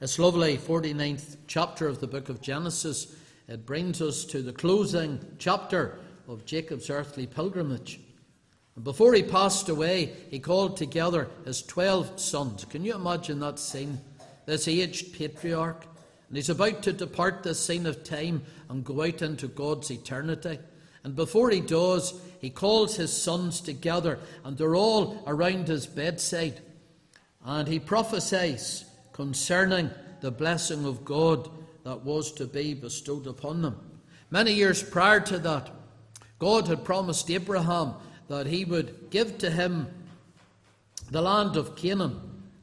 This lovely 49th chapter of the book of Genesis, it brings us to the closing chapter of Jacob's earthly pilgrimage. And before he passed away, he called together his 12 sons. Can you imagine that scene? This aged patriarch. And he's about to depart this scene of time and go out into God's eternity. And before he does, he calls his sons together, and they're all around his bedside. And he prophesies concerning the blessing of God that was to be bestowed upon them. Many years prior to that, God had promised Abraham that he would give to him the land of Canaan,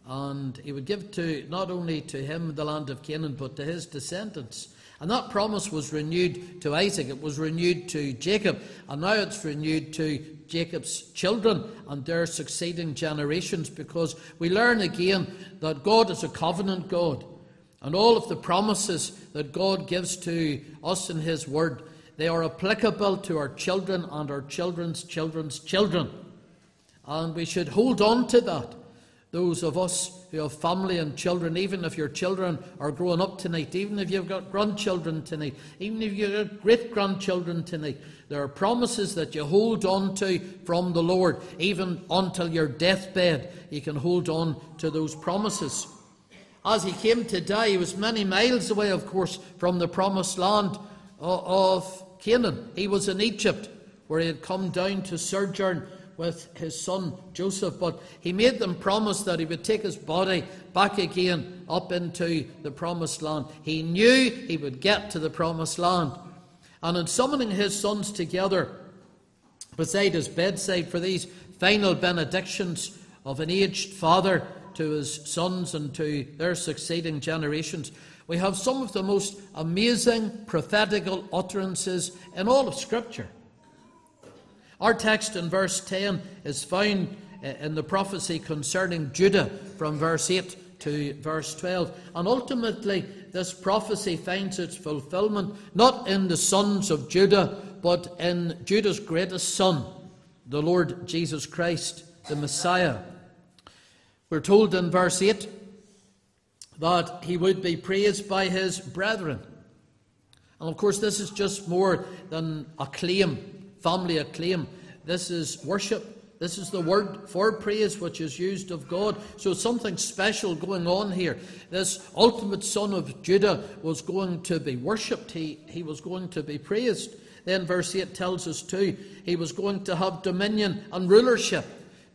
and he would give to not only to him the land of Canaan, but to his descendants. And that promise was renewed to Isaac, it was renewed to Jacob, and now it's renewed to Jacob's children and their succeeding generations because we learn again that God is a covenant God. And all of the promises that God gives to us in His Word, they are applicable to our children and our children's children's children. And we should hold on to that. Those of us who have family and children, even if your children are growing up tonight, even if you've got grandchildren tonight, even if you've got great grandchildren tonight, there are promises that you hold on to from the Lord, even until your deathbed. You can hold on to those promises. As he came to die, he was many miles away, of course, from the promised land uh, of Canaan. He was in Egypt, where he had come down to sojourn with his son Joseph, but he made them promise that he would take his body back again up into the promised land. He knew he would get to the promised land. And in summoning his sons together beside his bedside for these final benedictions of an aged father to his sons and to their succeeding generations, we have some of the most amazing prophetical utterances in all of Scripture. Our text in verse 10 is found in the prophecy concerning Judah from verse 8 to verse 12. And ultimately, this prophecy finds its fulfillment not in the sons of Judah, but in Judah's greatest son, the Lord Jesus Christ, the Messiah. We're told in verse 8 that he would be praised by his brethren. And of course, this is just more than a claim, family acclaim. This is worship. This is the word for praise which is used of God. So something special going on here. This ultimate son of Judah was going to be worshipped, he, he was going to be praised. Then verse 8 tells us too, he was going to have dominion and rulership.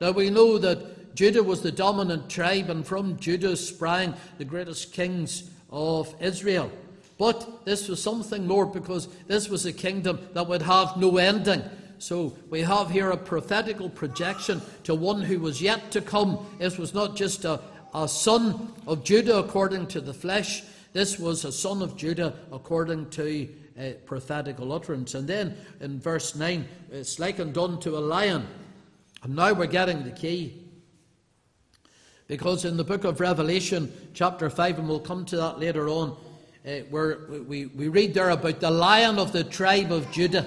Now we know that Judah was the dominant tribe, and from Judah sprang the greatest kings of Israel. But this was something more because this was a kingdom that would have no ending. So we have here a prophetical projection to one who was yet to come. This was not just a, a son of Judah according to the flesh, this was a son of Judah according to a prophetical utterance. And then in verse 9, it's likened unto a lion. And now we're getting the key. Because in the book of Revelation, chapter 5, and we'll come to that later on, uh, we, we read there about the lion of the tribe of Judah.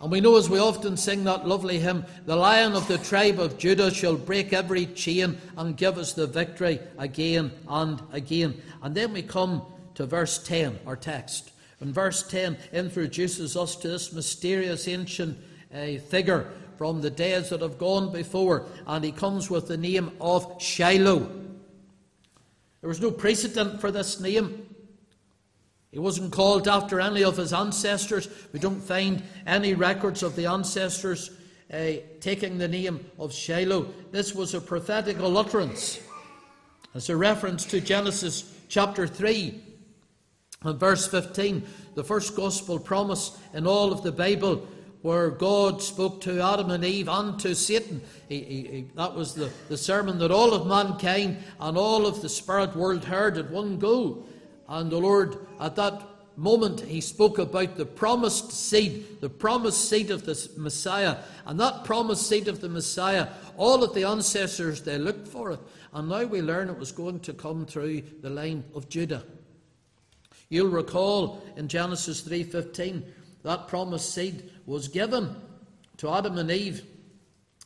And we know as we often sing that lovely hymn, the lion of the tribe of Judah shall break every chain and give us the victory again and again. And then we come to verse 10, our text. And verse 10 introduces us to this mysterious ancient uh, figure from the days that have gone before, and he comes with the name of Shiloh. There was no precedent for this name. He wasn't called after any of his ancestors. We don't find any records of the ancestors uh, taking the name of Shiloh. This was a prophetical utterance. As a reference to Genesis chapter 3 and verse 15, the first gospel promise in all of the Bible where God spoke to Adam and Eve and to Satan. He, he, he, that was the, the sermon that all of mankind and all of the spirit world heard at one go. And the Lord, at that moment, he spoke about the promised seed, the promised seed of the Messiah. And that promised seed of the Messiah, all of the ancestors, they looked for it. And now we learn it was going to come through the line of Judah. You'll recall in Genesis 3:15 that promised seed was given to Adam and Eve.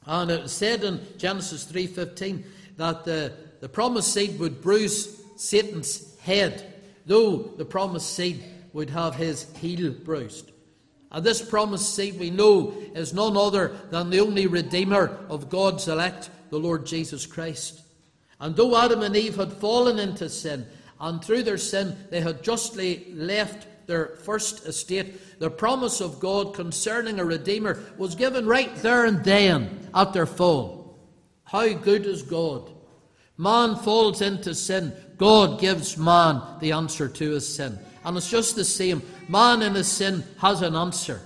And it said in Genesis 3:15 that the the promised seed would bruise Satan's head, though the promised seed would have his heel bruised. And this promised seed we know is none other than the only Redeemer of God's elect, the Lord Jesus Christ. And though Adam and Eve had fallen into sin, and through their sin they had justly left their first estate, the promise of God concerning a Redeemer was given right there and then at their fall. How good is God! Man falls into sin. God gives man the answer to his sin. And it's just the same. Man in his sin has an answer.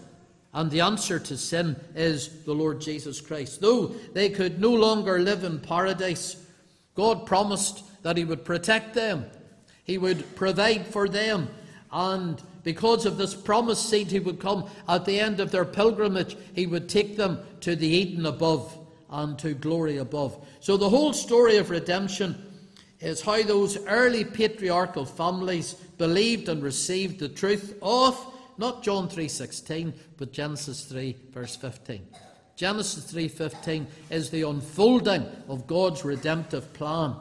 And the answer to sin is the Lord Jesus Christ. Though they could no longer live in paradise, God promised that He would protect them, He would provide for them, and because of this promised seed, He would come at the end of their pilgrimage, He would take them to the Eden above and to glory above. So the whole story of redemption is how those early patriarchal families believed and received the truth of not John 3:16 but Genesis 3 verse 15. Genesis 3:15 is the unfolding of God's redemptive plan.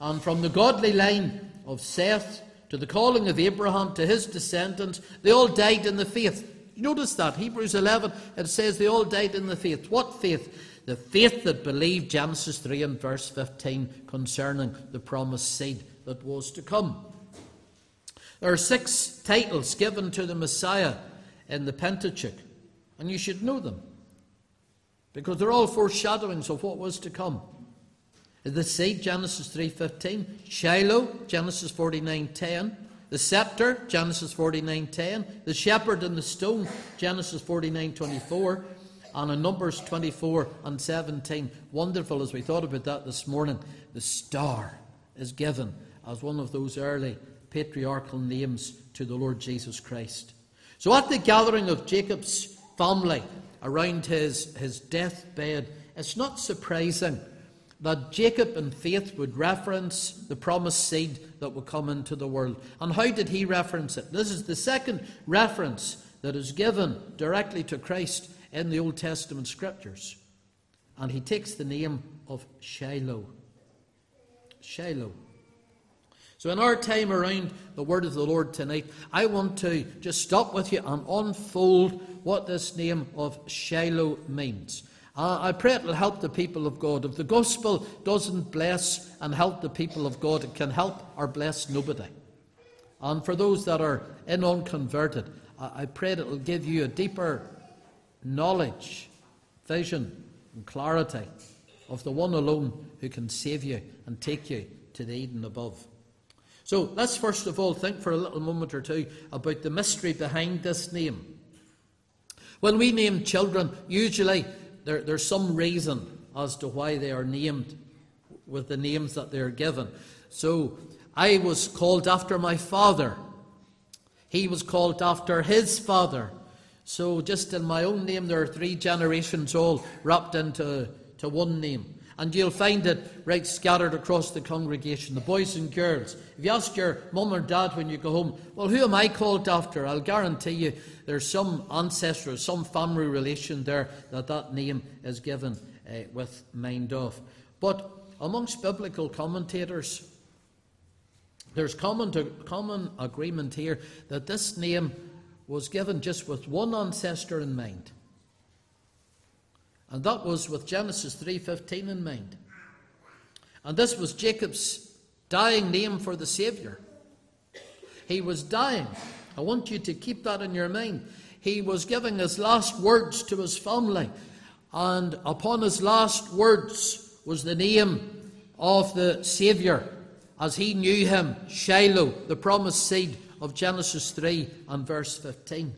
And from the godly line of Seth to the calling of Abraham to his descendants, they all died in the faith. Notice that Hebrews 11 it says they all died in the faith. What faith? The faith that believed Genesis 3 and verse 15 concerning the promised seed that was to come. There are six titles given to the Messiah in the Pentateuch, and you should know them because they're all foreshadowings of what was to come. The seed, Genesis 3.15. Shiloh, Genesis 49.10. The scepter, Genesis 49.10. The shepherd and the stone, Genesis 49.24 and in Numbers 24 and 17. Wonderful as we thought about that this morning. The star is given as one of those early patriarchal names to the Lord Jesus Christ. So at the gathering of Jacob's family around his, his deathbed, it's not surprising that Jacob in faith would reference the promised seed that would come into the world. And how did he reference it? This is the second reference that is given directly to Christ in the Old Testament scriptures. And he takes the name of Shiloh. Shiloh. So, in our time around the word of the Lord tonight, I want to just stop with you and unfold what this name of Shiloh means. Uh, I pray it will help the people of God. If the gospel doesn't bless and help the people of God, it can help or bless nobody. And for those that are in unconverted, I pray it will give you a deeper knowledge, vision, and clarity of the one alone who can save you and take you to the Eden above. So let's first of all think for a little moment or two about the mystery behind this name. When we name children, usually there, there's some reason as to why they are named with the names that they are given. So I was called after my father. He was called after his father. So, just in my own name, there are three generations all wrapped into to one name. And you'll find it right scattered across the congregation, the boys and girls. If you ask your mum or dad when you go home, well, who am I called after? I'll guarantee you there's some ancestor, some family relation there that that name is given uh, with mind of. But amongst biblical commentators, there's common, to, common agreement here that this name was given just with one ancestor in mind. And that was with Genesis 3:15 in mind. And this was Jacob's dying name for the savior. He was dying. I want you to keep that in your mind. He was giving his last words to his family, and upon his last words was the name of the Saviour, as he knew him, Shiloh, the promised seed of Genesis 3 and verse 15.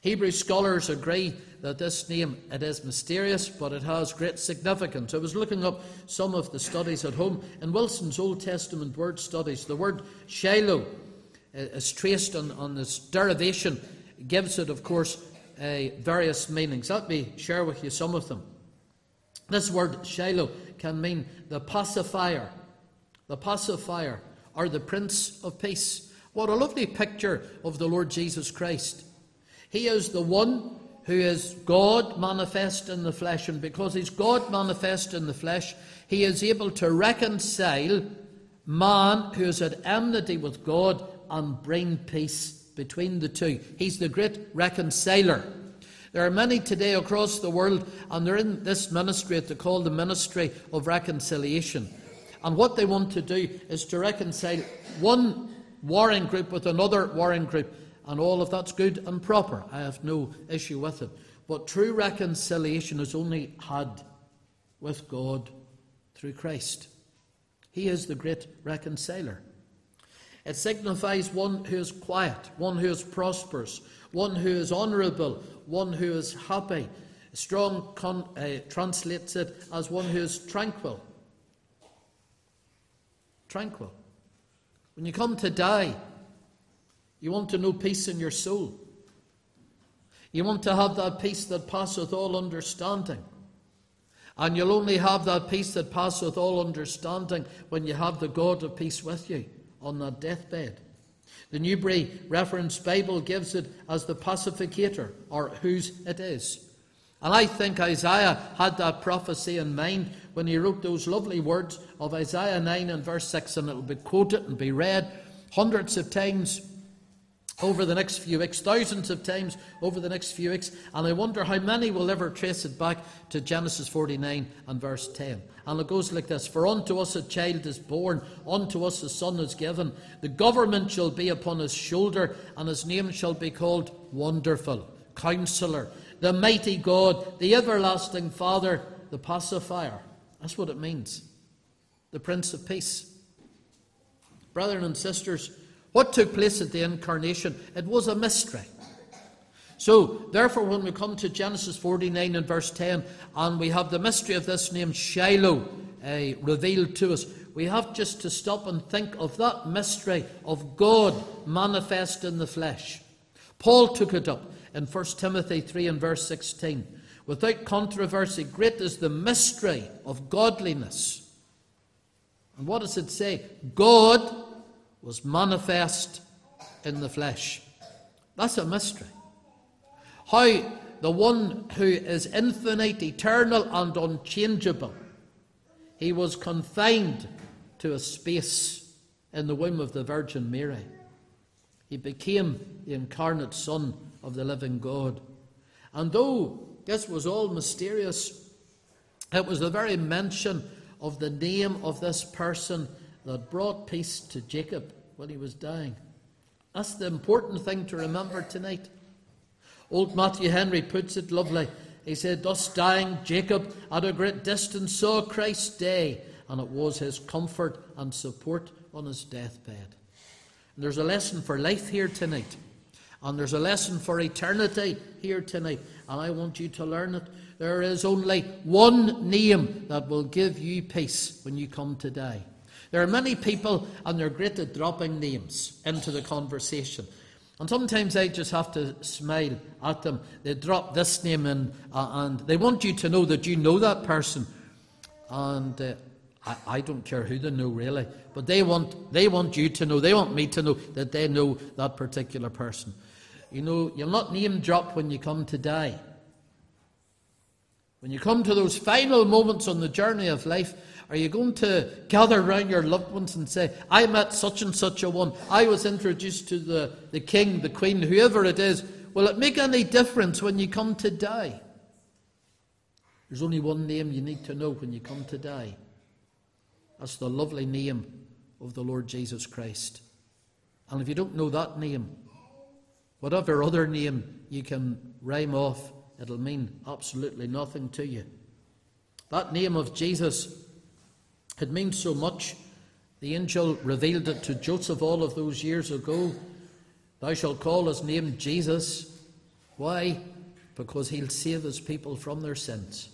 Hebrew scholars agree that this name it is mysterious, but it has great significance. I was looking up some of the studies at home in Wilson's Old Testament word studies. The word Shiloh is traced on, on this derivation, gives it, of course, uh, various meanings. Let me share with you some of them. This word Shiloh can mean the pacifier, the pacifier, or the Prince of Peace. What a lovely picture of the Lord Jesus Christ. He is the one who is God manifest in the flesh, and because he's God manifest in the flesh, He is able to reconcile man who is at enmity with God and bring peace between the two. He's the great reconciler. There are many today across the world, and they're in this ministry they call the ministry of reconciliation. And what they want to do is to reconcile one warring group with another warring group, and all of that's good and proper. I have no issue with it. But true reconciliation is only had with God through Christ. He is the great reconciler. It signifies one who is quiet, one who is prosperous, one who is honourable, one who is happy. Strong con- uh, translates it as one who is tranquil. Tranquil. When you come to die, you want to know peace in your soul. You want to have that peace that passeth all understanding. And you'll only have that peace that passeth all understanding when you have the God of peace with you on that deathbed. The Newberry Reference Bible gives it as the pacificator, or whose it is. And I think Isaiah had that prophecy in mind when he wrote those lovely words of Isaiah 9 and verse 6, and it will be quoted and be read hundreds of times over the next few weeks, thousands of times over the next few weeks, and I wonder how many will ever trace it back to Genesis 49 and verse 10. And it goes like this For unto us a child is born, unto us a son is given. The government shall be upon his shoulder, and his name shall be called Wonderful, Counselor, the Mighty God, the Everlasting Father, the Pacifier. That's what it means. The Prince of Peace. Brethren and sisters, what took place at the incarnation? It was a mystery. So, therefore, when we come to Genesis 49 and verse 10, and we have the mystery of this name Shiloh uh, revealed to us, we have just to stop and think of that mystery of God manifest in the flesh. Paul took it up in 1 Timothy 3 and verse 16. Without controversy, great is the mystery of godliness. And what does it say? God was manifest in the flesh. That's a mystery. How the one who is infinite, eternal, and unchangeable, he was confined to a space in the womb of the Virgin Mary. He became the incarnate Son of the living God. And though this was all mysterious, it was the very mention of the name of this person that brought peace to Jacob when he was dying. That's the important thing to remember tonight. Old Matthew Henry puts it lovely. He said, Thus dying, Jacob at a great distance saw Christ's day, and it was his comfort and support on his deathbed. And there's a lesson for life here tonight, and there's a lesson for eternity here tonight, and I want you to learn it. There is only one name that will give you peace when you come to die. There are many people, and they're great at dropping names into the conversation. And sometimes I just have to smile at them. They drop this name in, uh, and they want you to know that you know that person. And uh, I, I, don't care who they know, really. But they want, they want you to know, they want me to know that they know that particular person. You know, you'll not name drop when you come to die. When you come to those final moments on the journey of life, are you going to gather around your loved ones and say, I met such and such a one. I was introduced to the, the king, the queen, whoever it is. Will it make any difference when you come to die? There's only one name you need to know when you come to die. That's the lovely name of the Lord Jesus Christ. And if you don't know that name, whatever other name you can rhyme off, it'll mean absolutely nothing to you. That name of Jesus it means so much. The angel revealed it to Joseph all of those years ago. Thou shalt call his name Jesus. Why? Because he'll save his people from their sins.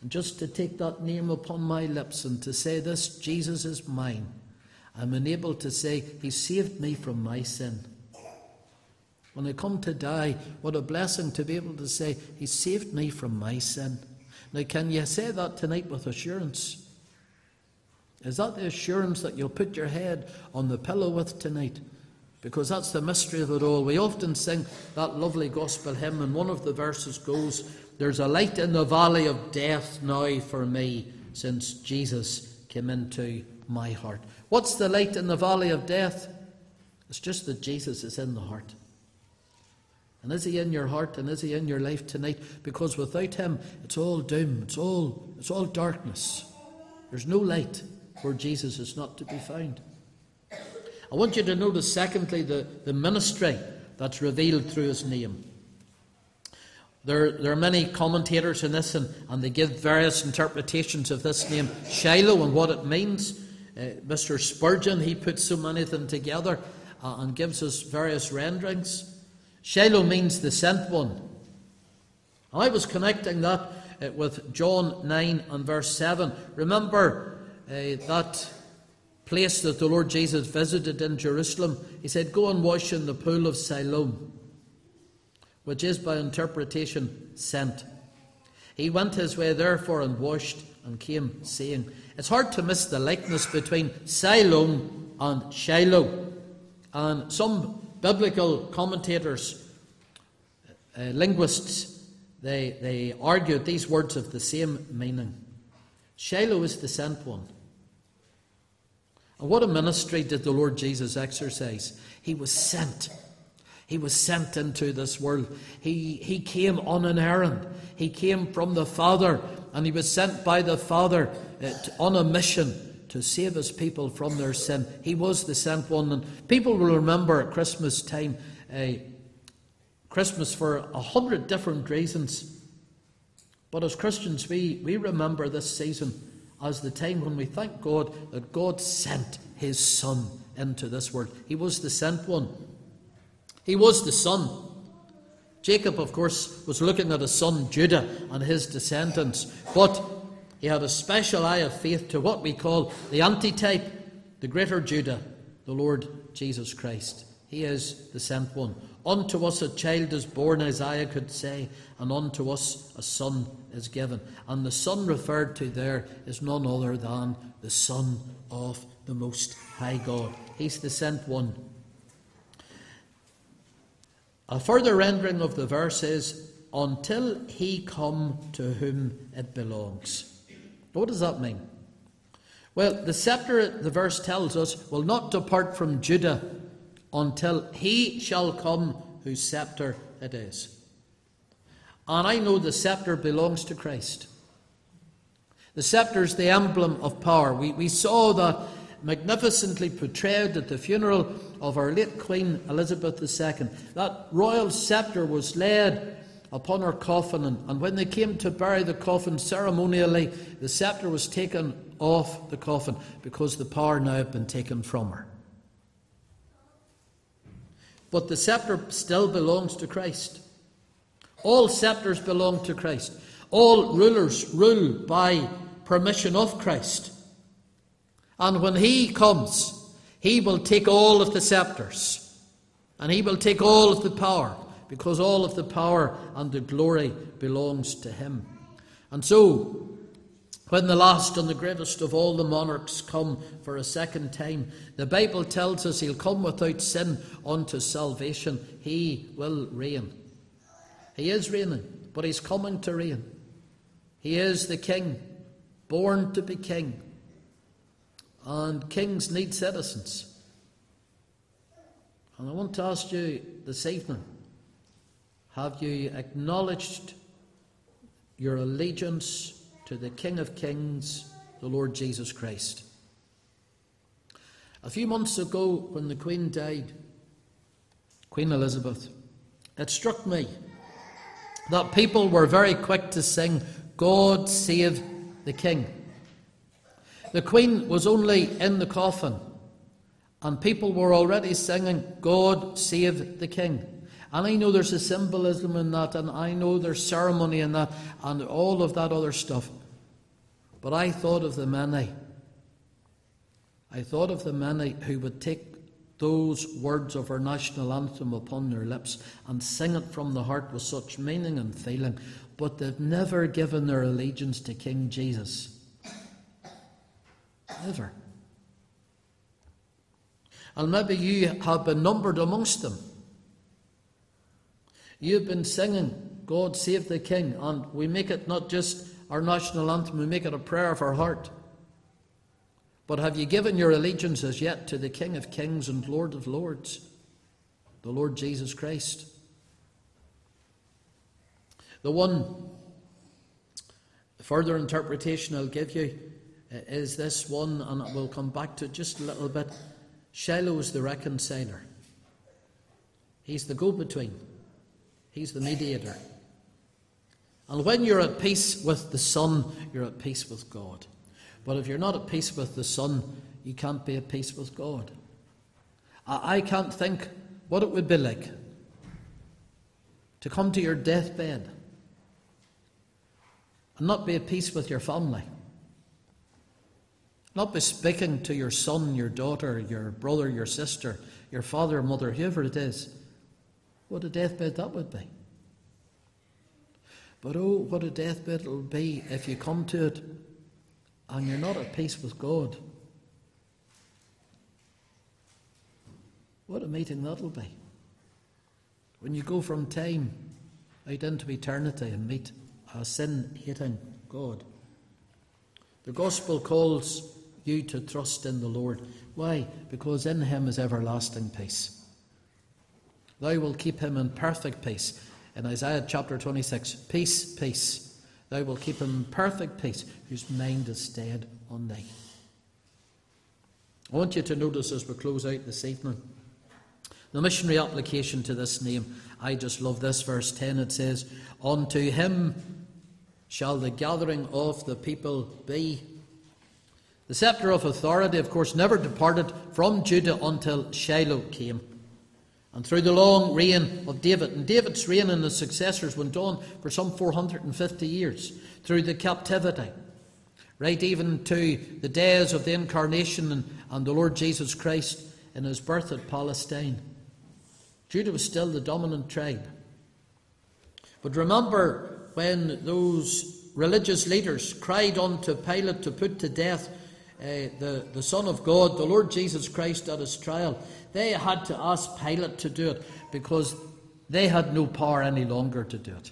And just to take that name upon my lips and to say, This Jesus is mine, I'm enabled to say, He saved me from my sin. When I come to die, what a blessing to be able to say, He saved me from my sin. Now, can you say that tonight with assurance? Is that the assurance that you'll put your head on the pillow with tonight? Because that's the mystery of it all. We often sing that lovely gospel hymn, and one of the verses goes, There's a light in the valley of death now for me. since Jesus came into my heart. What's the light in the valley of death? It's just that Jesus is in the heart. And is he in your heart and is he in your life tonight? Because without him, it's all doom, it's all, it's all darkness. There's no light where Jesus is not to be found. I want you to notice, secondly, the, the ministry that's revealed through his name. There, there are many commentators in this, and, and they give various interpretations of this name, Shiloh, and what it means. Uh, Mr. Spurgeon, he puts so many of them together uh, and gives us various renderings. Shiloh means the sent one. I was connecting that uh, with John 9 and verse 7. Remember that place that the Lord Jesus visited in Jerusalem? He said, Go and wash in the pool of Siloam, which is by interpretation sent. He went his way therefore and washed and came, saying, It's hard to miss the likeness between Siloam and Shiloh. And some biblical commentators, uh, linguists, they, they argued these words have the same meaning. Shiloh is the sent one. And what a ministry did the Lord Jesus exercise? He was sent. He was sent into this world. He, he came on an errand. He came from the Father, and he was sent by the Father uh, on a mission to save his people from their sin. He was the sent one. And people will remember at Christmas time, uh, Christmas for a hundred different reasons. But as Christians, we, we remember this season as the time when we thank God that God sent his Son into this world. He was the sent one, he was the Son. Jacob, of course, was looking at his son Judah and his descendants. But he had a special eye of faith to what we call the antitype, the greater Judah, the Lord Jesus Christ. He is the sent one. Unto us a child is born, Isaiah could say, and unto us a son is given. And the son referred to there is none other than the Son of the Most High God. He's the sent one. A further rendering of the verse is, until he come to whom it belongs. What does that mean? Well, the scepter, the verse tells us, will not depart from Judah until he shall come whose scepter it is. And I know the scepter belongs to Christ. The scepter is the emblem of power. We, we saw that magnificently portrayed at the funeral of our late Queen Elizabeth II. That royal scepter was laid upon her coffin, and, and when they came to bury the coffin ceremonially, the scepter was taken off the coffin because the power now had been taken from her. But the scepter still belongs to Christ. All scepters belong to Christ. All rulers rule by permission of Christ. And when He comes, He will take all of the scepters and He will take all of the power because all of the power and the glory belongs to him. And so, when the last and the greatest of all the monarchs come for a second time, the Bible tells us he'll come without sin unto salvation. He will reign. He is reigning, but he's coming to reign. He is the king, born to be king. And kings need citizens. And I want to ask you this evening have you acknowledged your allegiance to the King of Kings, the Lord Jesus Christ? A few months ago, when the Queen died, Queen Elizabeth, it struck me that people were very quick to sing, God save the King. The Queen was only in the coffin, and people were already singing, God save the King. And I know there's a symbolism in that, and I know there's ceremony in that, and all of that other stuff. But I thought of the many. I thought of the many who would take those words of our national anthem upon their lips and sing it from the heart with such meaning and feeling, but they've never given their allegiance to King Jesus. Never. And maybe you have been numbered amongst them. You've been singing, God Save the King, and we make it not just our national anthem, we make it a prayer of our heart. But have you given your allegiance as yet to the King of Kings and Lord of Lords, the Lord Jesus Christ? The one further interpretation I'll give you uh, is this one, and we'll come back to it just a little bit. Shiloh is the reconciler, he's the go between, he's the mediator. And when you're at peace with the Son, you're at peace with God. But if you're not at peace with the Son, you can't be at peace with God. I can't think what it would be like to come to your deathbed and not be at peace with your family. Not be speaking to your son, your daughter, your brother, your sister, your father, mother, whoever it is. What a deathbed that would be. But oh, what a deathbed it will be if you come to it and you're not at peace with God. What a meeting that'll be. When you go from time out into eternity and meet a sin hating God. The gospel calls you to trust in the Lord. Why? Because in him is everlasting peace. Thou will keep him in perfect peace in Isaiah chapter 26 Peace, peace. Thou will keep him in perfect peace, whose mind is stayed on thee. I want you to notice as we close out this evening the missionary application to this name. I just love this verse 10. It says, Unto him shall the gathering of the people be. The sceptre of authority, of course, never departed from Judah until Shiloh came. And through the long reign of David, and David's reign and his successors went on for some 450 years, through the captivity, right even to the days of the incarnation and, and the Lord Jesus Christ in his birth at Palestine. Judah was still the dominant tribe. But remember when those religious leaders cried unto Pilate to put to death uh, the, the Son of God, the Lord Jesus Christ, at his trial, they had to ask Pilate to do it because they had no power any longer to do it.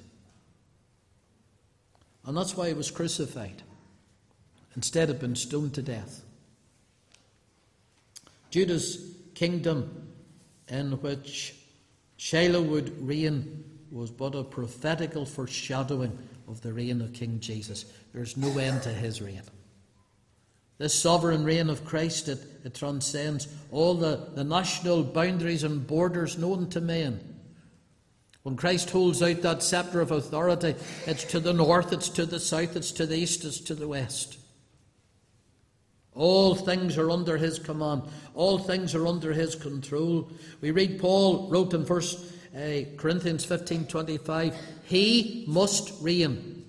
And that's why he was crucified instead of being stoned to death. Judah's kingdom, in which Shiloh would reign, was but a prophetical foreshadowing of the reign of King Jesus. There's no end to his reign. This sovereign reign of Christ, it, it transcends all the, the national boundaries and borders known to men. When Christ holds out that sceptre of authority, it's to the north, it's to the south, it's to the east, it's to the west. All things are under his command. All things are under his control. We read Paul wrote in First uh, Corinthians fifteen twenty five. He must reign,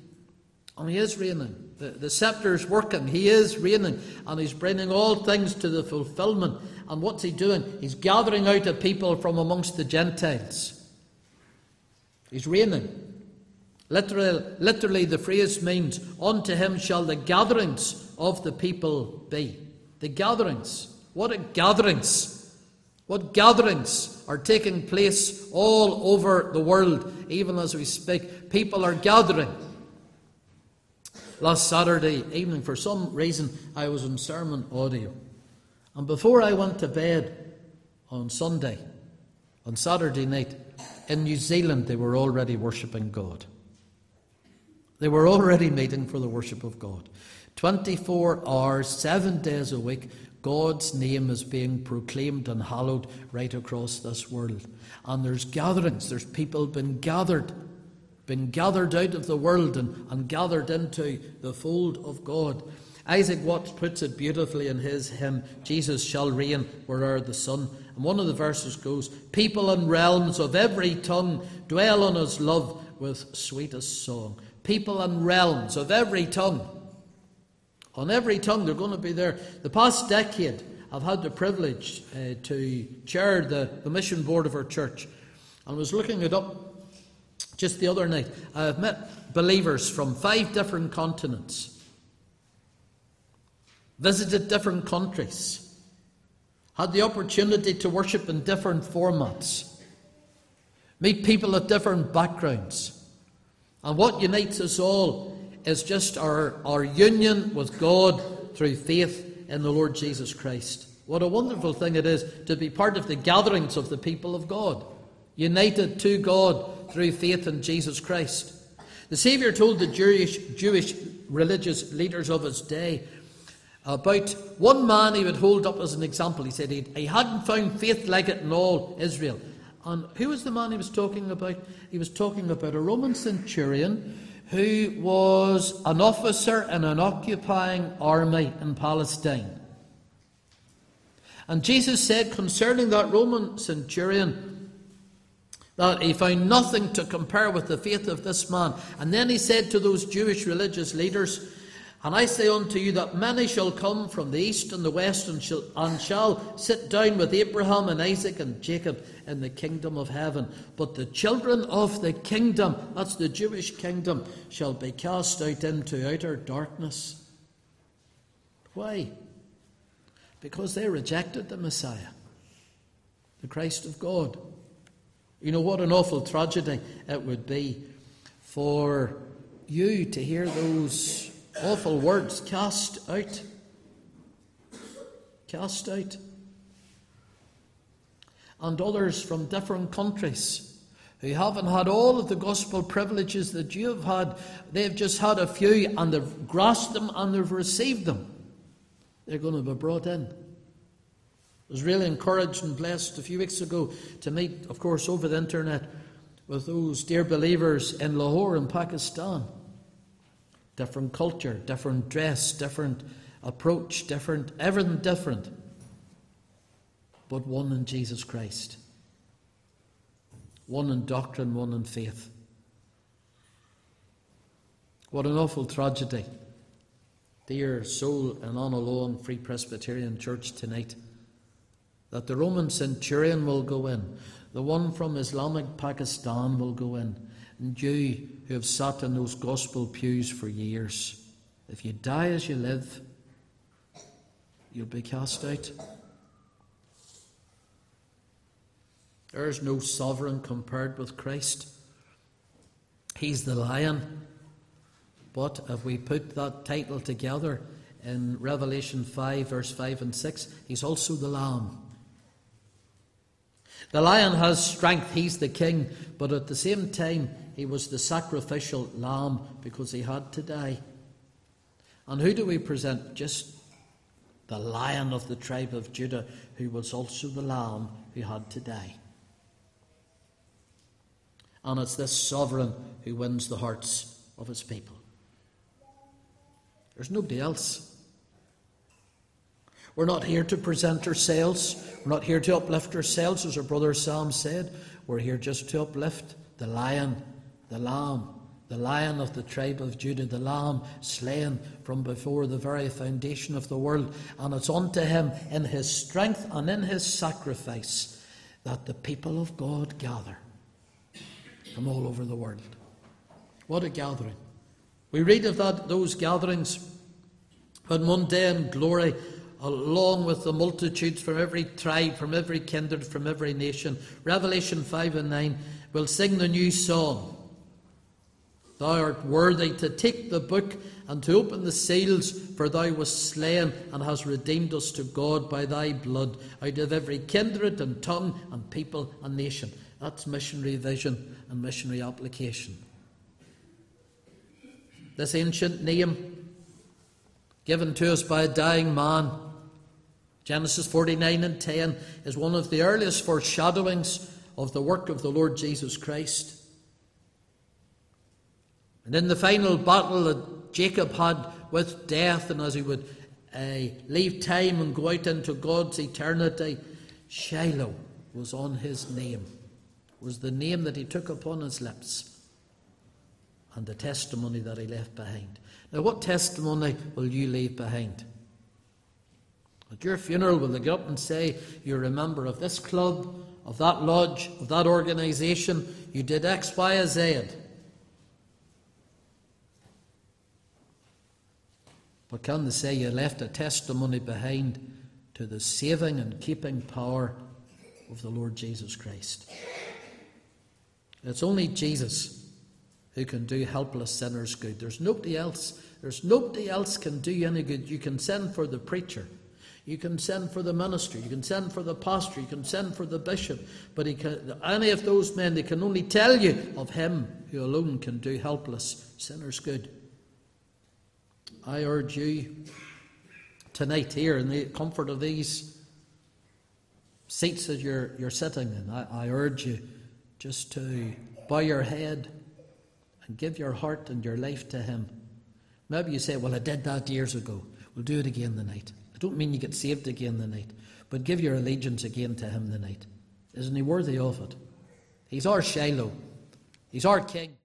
and he is reigning. The, the scepter is working. He is reigning. And he's bringing all things to the fulfillment. And what's he doing? He's gathering out a people from amongst the Gentiles. He's reigning. Literally, literally, the phrase means, Unto him shall the gatherings of the people be. The gatherings. What a gatherings! What gatherings are taking place all over the world, even as we speak. People are gathering last Saturday evening, for some reason, I was in sermon audio. And before I went to bed on Sunday, on Saturday night, in New Zealand, they were already worshipping God. They were already meeting for the worship of God. 24 hours, seven days a week, God's name is being proclaimed and hallowed right across this world. And there's gatherings, there's people being gathered been gathered out of the world and, and gathered into the fold of God. Isaac Watts puts it beautifully in his hymn, Jesus shall reign where'er the sun. And one of the verses goes, People and realms of every tongue dwell on his love with sweetest song. People and realms of every tongue. On every tongue, they're going to be there. The past decade, I've had the privilege uh, to chair the, the mission board of our church. And was looking it up just the other night, I've met believers from five different continents, visited different countries, had the opportunity to worship in different formats, meet people of different backgrounds. And what unites us all is just our, our union with God through faith in the Lord Jesus Christ. What a wonderful thing it is to be part of the gatherings of the people of God, united to God through faith in Jesus Christ. The Saviour told the Jewish, Jewish religious leaders of his day about one man he would hold up as an example. He said he hadn't found faith like it in all Israel. And who was the man he was talking about? He was talking about a Roman centurion who was an officer in an occupying army in Palestine. And Jesus said concerning that Roman centurion that he found nothing to compare with the faith of this man. And then he said to those Jewish religious leaders, and I say unto you that many shall come from the east and the west and shall, and shall sit down with Abraham and Isaac and Jacob in the kingdom of heaven. But the children of the kingdom, that's the Jewish kingdom, shall be cast out into outer darkness. Why? Because they rejected the Messiah, the Christ of God. You know what an awful tragedy it would be for you to hear those awful words cast out. Cast out. And others from different countries who haven't had all of the gospel privileges that you have had, they've just had a few and they've grasped them and they've received them. They're going to be brought in. Was really encouraged and blessed a few weeks ago to meet, of course, over the internet with those dear believers in Lahore in Pakistan different culture, different dress, different approach, different, everything different, but one in Jesus Christ. One in doctrine, one in faith. What an awful tragedy. Dear soul in Annalong Free Presbyterian Church tonight, that the Roman centurion will go in, the one from Islamic Pakistan will go in, and you who have sat in those gospel pews for years, if you die as you live, you'll be cast out. There is no sovereign compared with Christ. He's the lion. But if we put that title together in Revelation 5, verse 5 and 6, he's also the lamb. The lion has strength, he's the king, but at the same time, he was the sacrificial lamb because he had to die. And who do we present? Just the lion of the tribe of Judah, who was also the lamb who had to die. And it's this sovereign who wins the hearts of his people. There's nobody else. We're not here to present ourselves. We're not here to uplift ourselves, as our brother Sam said. We're here just to uplift the lion the Lamb, the Lion of the tribe of Judah, the Lamb slain from before the very foundation of the world. And it's unto him in his strength and in his sacrifice that the people of God gather from all over the world. What a gathering. We read of that those gatherings when one day in glory, along with the multitudes from every tribe, from every kindred, from every nation, Revelation 5 and 9, will sing the new song. Thou art worthy to take the book and to open the seals, for thou wast slain and hast redeemed us to God by thy blood out of every kindred and tongue and people and nation. That's missionary vision and missionary application. This ancient name, given to us by a dying man, Genesis 49 and 10, is one of the earliest foreshadowings of the work of the Lord Jesus Christ. And in the final battle that Jacob had with death, and as he would uh, leave time and go out into God's eternity, Shiloh was on his name, was the name that he took upon his lips, and the testimony that he left behind. Now, what testimony will you leave behind? At your funeral, will they get up and say, You're a member of this club, of that lodge, of that organisation, you did X, Y, Z? But can they say you left a testimony behind to the saving and keeping power of the Lord Jesus Christ? It's only Jesus who can do helpless sinners good. There's nobody else. There's nobody else can do any good. You can send for the preacher. You can send for the minister. You can send for the pastor. You can send for the bishop. But he can, any of those men, they can only tell you of him who alone can do helpless sinners good. I urge you tonight here in the comfort of these seats that you're, you're sitting in, I, I urge you just to bow your head and give your heart and your life to Him. Maybe you say, Well, I did that years ago. We'll do it again tonight. Don't mean you get saved again tonight, but give your allegiance again to Him tonight. Isn't He worthy of it? He's our Shiloh, He's our King.